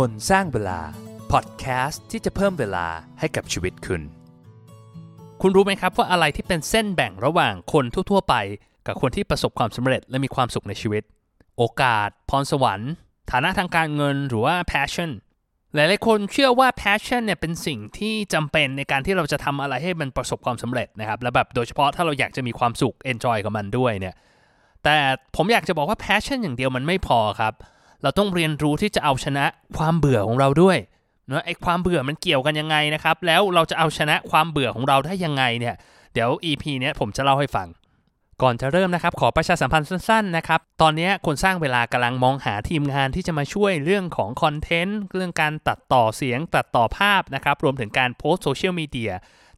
คนสร้างเวลา พอดแคสต์ที่จะเพิ่มเวลาให้กับชีวิตคุณ คุณรู้ไหมครับว่าอะไรที่เป็นเส้นแบ่งระหว่างคนทั่ว ๆ ไป กับคนที่ประสบความสำเร็จและมีความสุขในชีวิต โอกาส พรสวรรค์ ฐานะทางการเงินหรือว่า passion หลายๆคนเชื่อว่า passion เนี่ยเป็นสิ่งที่จำเป็นในการที่เราจะทำอะไรให้มันประสบความสำเร็จนะครับและแบบโดยเฉพาะถ้าเราอยากจะมีความสุข enjoy กับมันด้วยเนี่ยแต่ผมอยากจะบอกว่า passion อย่างเดียวมันไม่พอครับ เราต้องเรียนรู้ที่จะเอาชนะความเบื่อของเราด้วยเนาะไอ้ความเบื่อมันเกี่ยวกันยังไงนะครับ แล้วเราจะเอาชนะความเบื่อของเราได้ยังไงเนี่ยเดี๋ยว EP เนี้ยผมจะเล่าให้ฟัง ก่อนจะเริ่มนะครับขอประชาสัมพันธ์สั้นๆนะครับตอนนี้คนสร้างเวลากำลังมองหาทีมงานที่จะมาช่วยเรื่องของคอนเทนต์เรื่องการตัดต่อเสียงตัดต่อภาพนะครับรวมถึงการโพสต์โซเชียลมีเดีย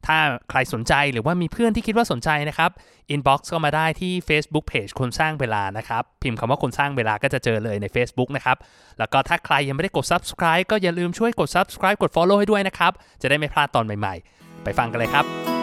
ถ้าใครสนใจหรือว่ามีเพื่อนที่คิดว่าสนใจนะครับinbox ก็มาได้ที่ Facebook Page คนสร้างเวลานะครับ พิมพ์คำว่าคนสร้างเวลาก็จะเจอเลยใน Facebook นะครับ แล้วก็ถ้าใครยังไม่ได้กด Subscribe ก็อย่าลืมช่วยกด Subscribe กด Follow ให้ด้วยนะครับ จะได้ไม่พลาดตอนใหม่ๆ ไปฟังกันเลยครับ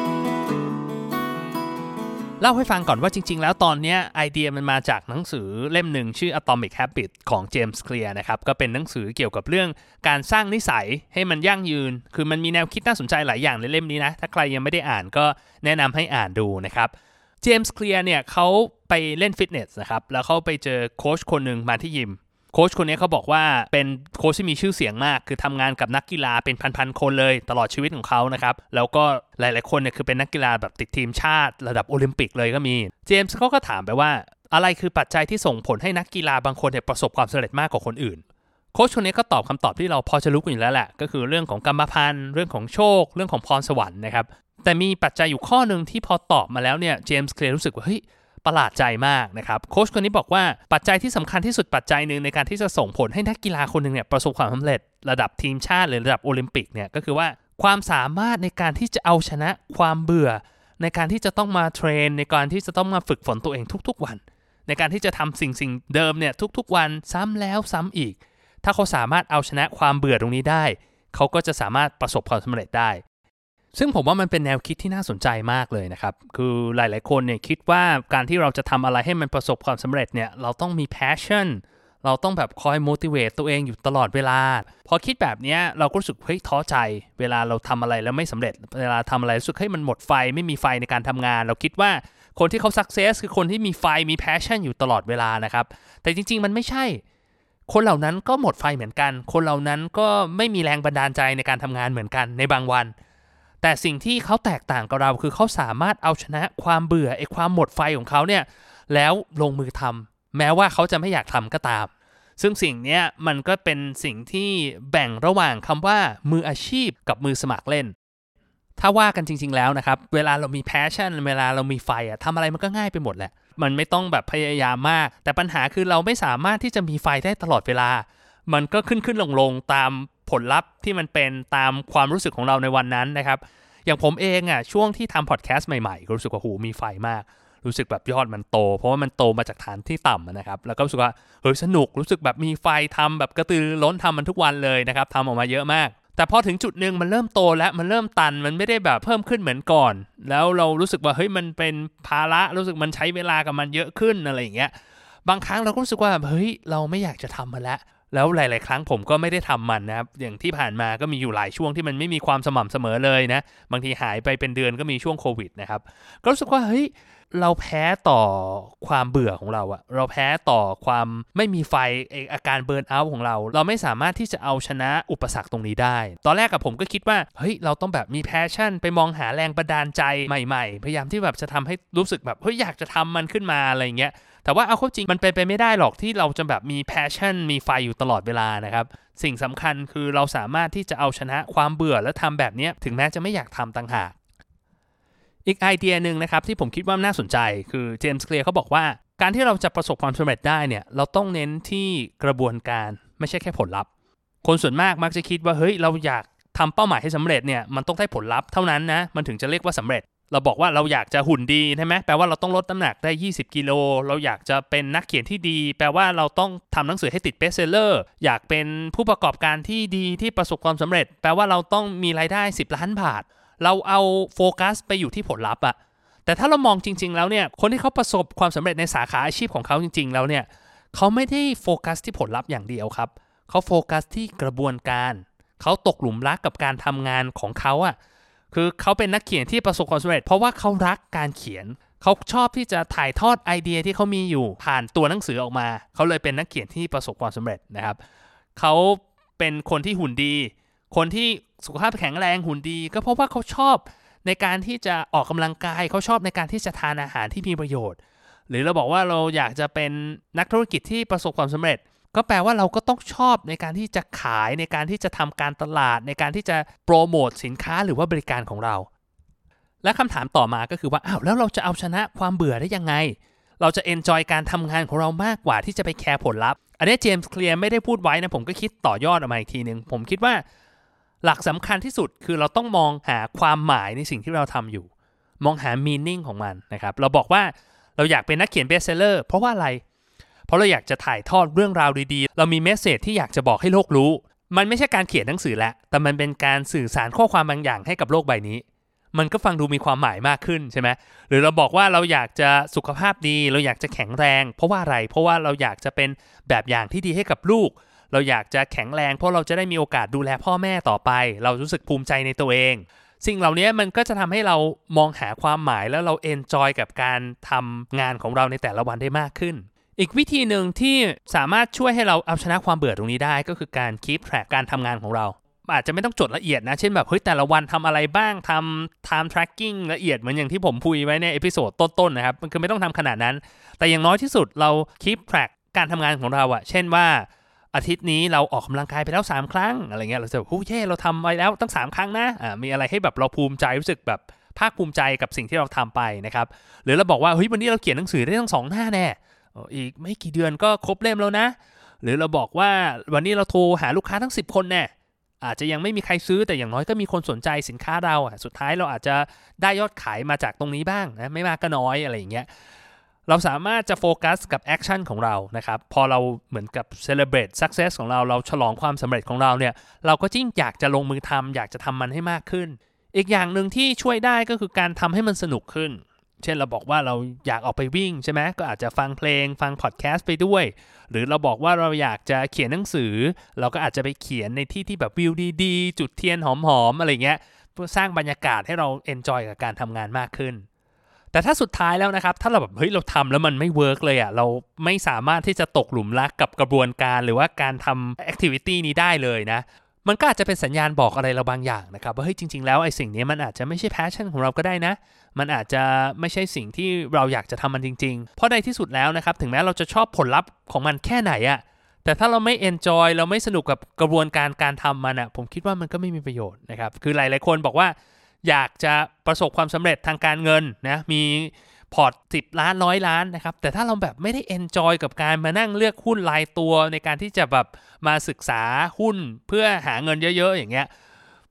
เล่าให้ฟังก่อนว่าจริง ๆ แล้วตอนนี้ไอเดียมันมาจากหนังสือเล่มหนึ่งชื่อ Atomic Habit ของ James Clear นะครับ ก็เป็นหนังสือเกี่ยวกับเรื่องการสร้างนิสัยให้มันยั่งยืน คือมันมีแนวคิดน่าสนใจหลายอย่างในเล่มนี้นะ ถ้าใครยังไม่ได้อ่านก็แนะนำให้อ่านดูนะครับ James Clear เนี่ยเขาไปเล่นฟิตเนสนะครับ แล้วเขาไปเจอโค้ชคนหนึ่งมาที่ยิม โค้ชคนนี้เขาบอกว่าเป็นโค้ชที่มีชื่อเสียงมาก คือทำงานกับนักกีฬาเป็นพันๆคนเลยตลอดชีวิตของเขานะครับ แล้วก็หลายๆคนเนี่ยคือเป็นนักกีฬาแบบติดทีมชาติระดับโอลิมปิกเลยก็มี James เขาก็ถามไปว่า อะไรคือปัจจัยที่ส่งผลให้นักกีฬาบางคนเนี่ยประสบความสำเร็จมากกว่าคนอื่นโค้ชคนนี้ก็ตอบคำตอบที่เราพอจะรู้กันอยู่แล้วแหละ ก็คือเรื่องของกรรมพันธุ์เรื่องของโชค เรื่องของพรสวรรค์นะครับแต่มีปัจจัยอยู่ข้อหนึ่งที่พอตอบมาแล้วเนี่ยเจมส์เคลียร์รู้สึกว่าเฮ้ย ประหลาดใจมากนะครับโค้ชคนนี้บอกว่าปัจจัยที่สำคัญที่สุดปัจจัยหนึ่งในการที่จะส่งผลให้นักกีฬาคนหนึ่งเนี่ยประสบความสำเร็จระดับทีมชาติหรือระดับโอลิมปิกเนี่ยก็คือว่าความสามารถในการที่จะเอาชนะความเบื่อ ในการที่จะต้องมาเทรน ในการที่จะต้องมาฝึกฝนตัวเองทุกๆวัน ในการที่จะทำสิ่งสิ่งเดิมเนี่ยทุกๆวันซ้ำแล้วซ้ำอีก ถ้าเขาสามารถเอาชนะความเบื่อตรงนี้ได้ เขาก็จะสามารถประสบความสำเร็จได้ ซึ่งผมว่ามันเป็นแนวคิดที่น่าสนใจมากเลยนะครับ คือหลาย ๆ คนเนี่ยคิดว่าการที่เราจะทำอะไรให้มันประสบความสำเร็จเนี่ย เราต้องมี passion เราต้องแบบคอย motivate ตัวเองอยู่ตลอดเวลา พอคิดแบบนี้เราก็รู้สึกเฮ้ยท้อใจ เวลาเราทำอะไรแล้วไม่สำเร็จ เวลาทำอะไรรู้สึกให้ยมันหมดไฟไม่มีไฟในการทำงาน เราคิดว่าคนที่เขา success คือคนที่มีไฟมี passion อยู่ตลอดเวลานะครับ แต่จริง ๆ มันไม่ใช่ คนเหล่านั้นก็หมดไฟเหมือนกัน คนเหล่านั้นก็ไม่มีแรงบันดาลใจในการทำงานเหมือนกันในบางวัน แต่สิ่งที่เขาแตกต่างกับเราคือเขาสามารถเอาชนะความเบื่อไอ้ความหมดไฟของเขาเนี่ยแล้วลงมือทำแม้ว่าเขาจะไม่อยากทำก็ตาม ซึ่งสิ่งนี้มันก็เป็นสิ่งที่แบ่งระหว่างคำว่ามืออาชีพกับมือสมัครเล่นถ้าว่ากันจริง ๆ แล้วนะครับ เวลาเรามี passion เวลาเรามีไฟอะทำอะไรมันก็ง่ายไปหมดแหละ มันไม่ต้องแบบพยายามมาก แต่ปัญหาคือเราไม่สามารถที่จะมีไฟได้ตลอดเวลา มันก็ขึ้นขึ้นลงลงตาม ผลลัพธ์ที่มันเป็นตามความรู้สึกของเราในวันนั้นนะครับ อย่างผมเองอะช่วงที่ทำพอดแคสต์ใหม่ๆก็รู้สึกว่าหูมีไฟมาก รู้สึกแบบยอดมันโต เพราะว่ามันโตมาจากฐานที่ต่ำนะครับ แล้วก็รู้สึกว่าเฮ้ยสนุกรู้สึกแบบมีไฟทำแบบกระตือรือร้นทำมันทุกวันเลยนะครับทำออกมาเยอะมากแต่พอถึงจุดหนึ่งมันเริ่มโตแล้วมันเริ่มตันมันไม่ได้แบบเพิ่มขึ้นเหมือนก่อน แล้วเรารู้สึกว่าเฮ้ยมันเป็นภาระรู้สึกมันใช้เวลากับมันเยอะขึ้นอะไรอย่างเงี้ยบางครั้งเราก็รู้สึกว่าเฮ้ยเราไม่อยากจะทำมันแล้ว แล้วหลาย ๆ ครั้งผมก็ไม่ได้ทำมันนะครับ อย่างที่ผ่านมาก็มีอยู่หลายช่วงที่มันไม่มีความสม่ำเสมอเลยนะ บางทีหายไปเป็นเดือนก็มีช่วงโควิดนะครับ ก็รู้สึกว่าเฮ้ย เราแพ้ต่อความเบื่อของเราอะเราแพ้ต่อความไม่มีไฟไอ้อาการเบิร์นเอาท์ของเรา เราไม่สามารถที่จะเอาชนะอุปสรรคตรงนี้ได้ ตอนแรกกับผมก็คิดว่าเฮ้ยเราต้องแบบมี passion ไปมองหาแรงบันดาลใจใหม่ๆ พยายามที่แบบจะทำให้รู้สึกแบบเฮ้ยอยากจะทำมันขึ้นมาอะไรเงี้ยแต่ว่าเอาเข้าจริงมันเป็นไปไม่ได้หรอกที่เราจะแบบมี passion มีไฟอยู่ตลอดเวลานะครับ สิ่งสำคัญคือเราสามารถที่จะเอาชนะความเบื่อและทำแบบเนี้ยถึงแม้จะไม่อยากทำต่างหาก อีกไอเดียหนึ่งนะครับที่ผมคิดว่าน่าสนใจคือ James Clear เขาบอกว่า การที่เราจะประสบความสำเร็จได้เนี่ยเราต้องเน้นที่กระบวนการไม่ใช่แค่ผลลัพธ์ คนส่วนมากมักจะคิดว่าเฮ้ยเราอยากทำเป้าหมายให้สำเร็จเนี่ยมันต้องได้ผลลัพธ์เท่านั้นนะมันถึงจะเรียกว่าสำเร็จ เราบอกว่าเราอยากจะหุ่นดีใช่ไหมแปลว่าเราต้องลดน้ำหนักได้ 20 กิโล เราอยากจะเป็นนักเขียนที่ดี แปลว่าเราต้องทำหนังสือให้ติด best seller อยากเป็นผู้ประกอบการที่ดีที่ประสบความสำเร็จ แปลว่าเราต้องมีรายได้ 10 ล้านบาท เราเอาโฟกัสไปอยู่ที่ผลลัพธ์อะแต่ถ้าเรามองจริง ๆ แล้วเนี่ยคนที่เขาประสบความสำเร็จในสาขาอาชีพของเขาจริง ๆ แล้วเนี่ยเขาไม่ได้โฟกัสที่ผลลัพธ์อย่างเดียวครับเขาโฟกัสที่กระบวนการเขาตกหลุมรักกับการทำงานของเขาอะคือเขาเป็นนักเขียนที่ประสบความสำเร็จ เพราะว่าเขารักการเขียนเขาชอบที่จะถ่ายทอดไอเดียที่เขามีอยู่ผ่านตัวหนังสือออกมา เขาเลยเป็นนักเขียนที่ประสบความสำเร็จนะครับ เขาเป็นคนที่หุ่นดี คนที่สุขภาพแข็งแรงหุ่นดี ก็เพราะว่าเขาชอบในการที่จะออกกำลังกายเขาชอบในการที่จะทานอาหารที่มีประโยชน์ หรือเราบอกว่าเราอยากจะเป็นนักธุรกิจที่ประสบความสำเร็จ ก็แปลว่าเราก็ต้องชอบในการที่จะขายในการที่จะทำการตลาด ในการที่จะโปรโมทสินค้าหรือว่าบริการของเรา และคำถามต่อมาก็คือว่าอ้าวแล้วเราจะเอาชนะความเบื่อได้ยังไง เราจะ enjoy การทำงานของเรามากกว่าที่จะไปแคร์ผลลัพธ์อันนี้ James Clear ไม่ได้พูดไว้นะผมก็คิดต่อยอดออกมาอีกทีหนึ่งผมคิดว่า หลักสำคัญที่สุดคือเราต้องมองหาความหมายในสิ่งที่เราทำอยู่ มองหามีนิ่งของมันนะครับเราบอกว่าเราอยากเป็นนักเขียนเบสเซอร์เพราะว่าอะไร เพราะเราอยากจะถ่ายทอดเรื่องราวดีๆ เรามีเมสเซจที่อยากจะบอกให้โลกรู้ มันไม่ใช่การเขียนหนังสือแล้วแต่มันเป็นการสื่อสารข้อความบางอย่างให้กับโลกใบนี้ มันก็ฟังดูมีความหมายมากขึ้นใช่ไหมหรือเราบอกว่าเราอยากจะสุขภาพดี เราอยากจะแข็งแรง เพราะว่าอะไร เพราะว่าเราอยากจะเป็นแบบอย่างที่ดีให้กับลูก เราอยากจะแข็งแรงเพราะเราจะได้มีโอกาสดูแลพ่อแม่ต่อไป เรารู้สึกภูมิใจในตัวเอง สิ่งเหล่านี้มันก็จะทำให้เรามองหาความหมายแล้วเรา enjoy กับการทำงานของเราในแต่ละวันได้มากขึ้น อีกวิธีหนึ่งที่สามารถช่วยให้เราเอาชนะความเบื่อตรงนี้ได้ ก็คือการ keep track การทำงานของเราอาจจะไม่ต้องจดละเอียดนะ เช่นแบบเฮ้ยแต่ละวันทำอะไรบ้างทำ time tracking ละเอียดเหมือนอย่างที่ผมพูดไว้ใน episode ต้นๆนะครับ มันคือไม่ต้องทำขนาดนั้น แต่อย่างน้อยที่สุดเรา keep track การทำงานของเราอะเช่นว่า อาทิตย์นี้เราออกกำลังกายไปแล้ว 3 ครั้งอะไรเงี้ยเราจะแบบโอ้เย่เราทำไปแล้วตั้ง 3 ครั้งนะอ่ามีอะไรให้แบบเราภูมิใจรู้สึกแบบภาคภูมิใจกับสิ่งที่เราทำไปนะครับหรือเราบอกว่าเฮ้ยวันนี้เราเขียนหนังสือได้ทั้งสองหน้าแน่อีกไม่กี่เดือนก็ครบเล่มแล้วนะ หรือเราบอกว่าวันนี้เราโทรหาลูกค้าทั้ง 10 คนแน่อาจจะยังไม่มีใครซื้อแต่อย่างน้อยก็มีคนสนใจสินค้าเราสุดท้ายเราอาจจะได้ยอดขายมาจากตรงนี้บ้างนะไม่มากก็น้อยอะไรอย่างเงี้ย เราสามารถจะโฟกัสกับ action ของเรานะครับ พอเราเหมือนกับ celebrate success ของเรา เราฉลองความสำเร็จของเราเนี่ย เราก็ยิ่งอยากจะลงมือทำอยากจะทำมันให้มากขึ้น อีกอย่างหนึ่งที่ช่วยได้ก็คือการทำให้มันสนุกขึ้น เช่นเราบอกว่าเราอยากออกไปวิ่งใช่ไหมก็อาจจะฟังเพลง ฟังพอดแคสต์ไปด้วย หรือเราบอกว่าเราอยากจะเขียนหนังสือ เราก็อาจจะไปเขียนในที่ที่แบบวิวดีๆ จุดเทียนหอมๆอะไรเงี้ยเพื่อสร้างบรรยากาศให้เรา enjoy กับการทำงานมากขึ้น แต่ถ้าสุดท้ายแล้วนะครับ ถ้าเราแบบเฮ้ยเราทำแล้วมันไม่ work เลยอะเราไม่สามารถที่จะตกหลุมรักกับกระบวนการหรือว่าการทำ activity นี้ได้เลยนะมันก็อาจจะเป็นสัญญาณบอกอะไรเราบางอย่างนะครับว่าเฮ้ยจริง ๆ แล้วไอ้สิ่งนี้มันอาจจะไม่ใช่ passion ของเราก็ได้นะ มันอาจจะไม่ใช่สิ่งที่เราอยากจะทำมันจริง ๆ เพราะในที่สุดแล้วนะครับถึงแม้เราจะชอบผลลัพธ์ของมันแค่ไหนอะแต่ถ้าเราไม่ enjoy เราไม่สนุกกับกระบวนการการทำมันอะผมคิดว่ามันก็ไม่มีประโยชน์นะครับคือหลายๆคนบอกว่า อยากจะประสบความสำเร็จทางการเงินนะมี port 10 ล้านร้อยล้านนะครับ แต่ถ้าเราแบบไม่ได้ enjoy กับการมานั่งเลือกหุ้นรายตัวในการที่จะแบบมาศึกษาหุ้นเพื่อหาเงินเยอะๆ อย่างเงี้ย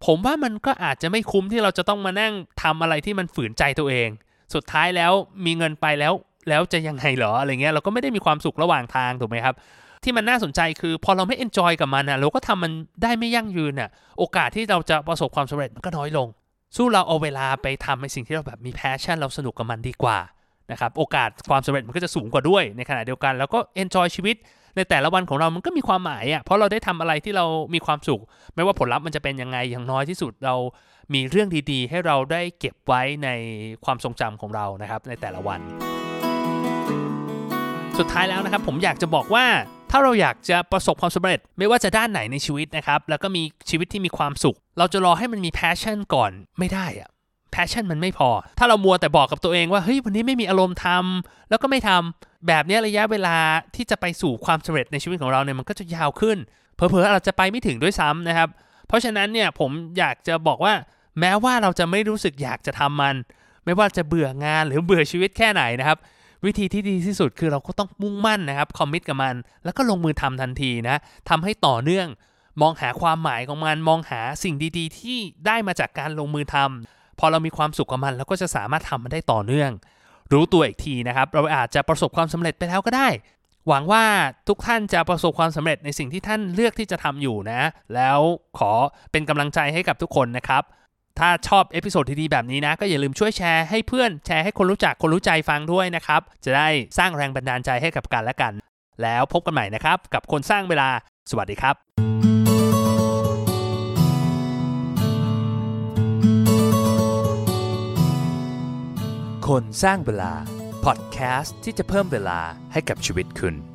ผมว่ามันก็อาจจะไม่คุ้มที่เราจะต้องมานั่งทำอะไรที่มันฝืนใจตัวเอง สุดท้ายแล้วมีเงินไปแล้วแล้วจะยังไงเหรออะไรเงี้ยเราก็ไม่ได้มีความสุขระหว่างทางถูกไหมครับ ที่มันน่าสนใจคือพอเราไม่ enjoy กับมันนะเราก็ทำมันได้ไม่ยั่งยืนน่ะโอกาสที่เราจะประสบความสำเร็จมันก็น้อยลง สู้เราเอาเวลาไปทำในสิ่งที่เราแบบมี passion เราสนุกกับมันดีกว่านะครับโอกาสความสำเร็จมันก็จะสูงกว่าด้วยในขณะเดียวกัน แล้วก็ enjoy ชีวิตในแต่ละวันของเรามันก็มีความหมายอะเพราะเราได้ทำอะไรที่เรามีความสุข ไม่ว่าผลลัพธ์มันจะเป็นยังไงอย่างน้อยที่สุดเรามีเรื่องดีๆ ให้เราได้เก็บไว้ในความทรงจำของเรานะครับในแต่ละวัน สุดท้ายแล้วนะครับผมอยากจะบอกว่า ถ้าเราอยากจะประสบความสำเร็จ ไม่ว่าจะด้านไหนในชีวิตนะครับ แล้วก็มีชีวิตที่มีความสุข เราจะรอให้มันมี passion ก่อนไม่ได้อะ passion มันไม่พอ ถ้าเรามัวแต่บอกกับตัวเองว่าเฮ้ยวันนี้ไม่มีอารมณ์ทำแล้วก็ไม่ทำแบบนี้ระยะเวลาที่จะไปสู่ความสำเร็จในชีวิตของเราเนี่ยมันก็จะยาวขึ้น เผลอๆเราจะไปไม่ถึงด้วยซ้ำนะครับ เพราะฉะนั้นเนี่ยผมอยากจะบอกว่าแม้ว่าเราจะไม่รู้สึกอยากจะทำมัน ไม่ว่าจะเบื่องานหรือเบื่อชีวิตแค่ไหนนะครับ วิธีที่ดีที่สุดคือเราก็ต้องมุ่งมั่นนะครับ commit กับมัน แล้วก็ลงมือทำทันทีนะทำให้ต่อเนื่อง มองหาความหมายของมัน มองหาสิ่งดีๆ ที่ได้มาจากการลงมือทำพอเรามีความสุขกับมันเราก็จะสามารถทำมันได้ต่อเนื่อง รู้ตัวอีกทีนะครับ เราอาจจะประสบความสำเร็จไปแล้วก็ได้ หวังว่าทุกท่านจะประสบความสำเร็จในสิ่งที่ท่านเลือกที่จะทำอยู่นะ แล้วขอเป็นกำลังใจให้กับทุกคนนะครับ ถ้าชอบ episode ดีๆแบบนี้นะ ก็อย่าลืมช่วยแชร์ให้เพื่อนแชร์ให้คนรู้จักคนรู้ใจฟังด้วยนะครับ จะได้สร้างแรงบันดาลใจให้กับกันและกัน แล้วพบกันใหม่นะครับ กับคนสร้างเวลาสวัสดีครับคนสร้างเวลา พอดแคสต์ที่จะเพิ่มเวลาให้กับชีวิตคุณ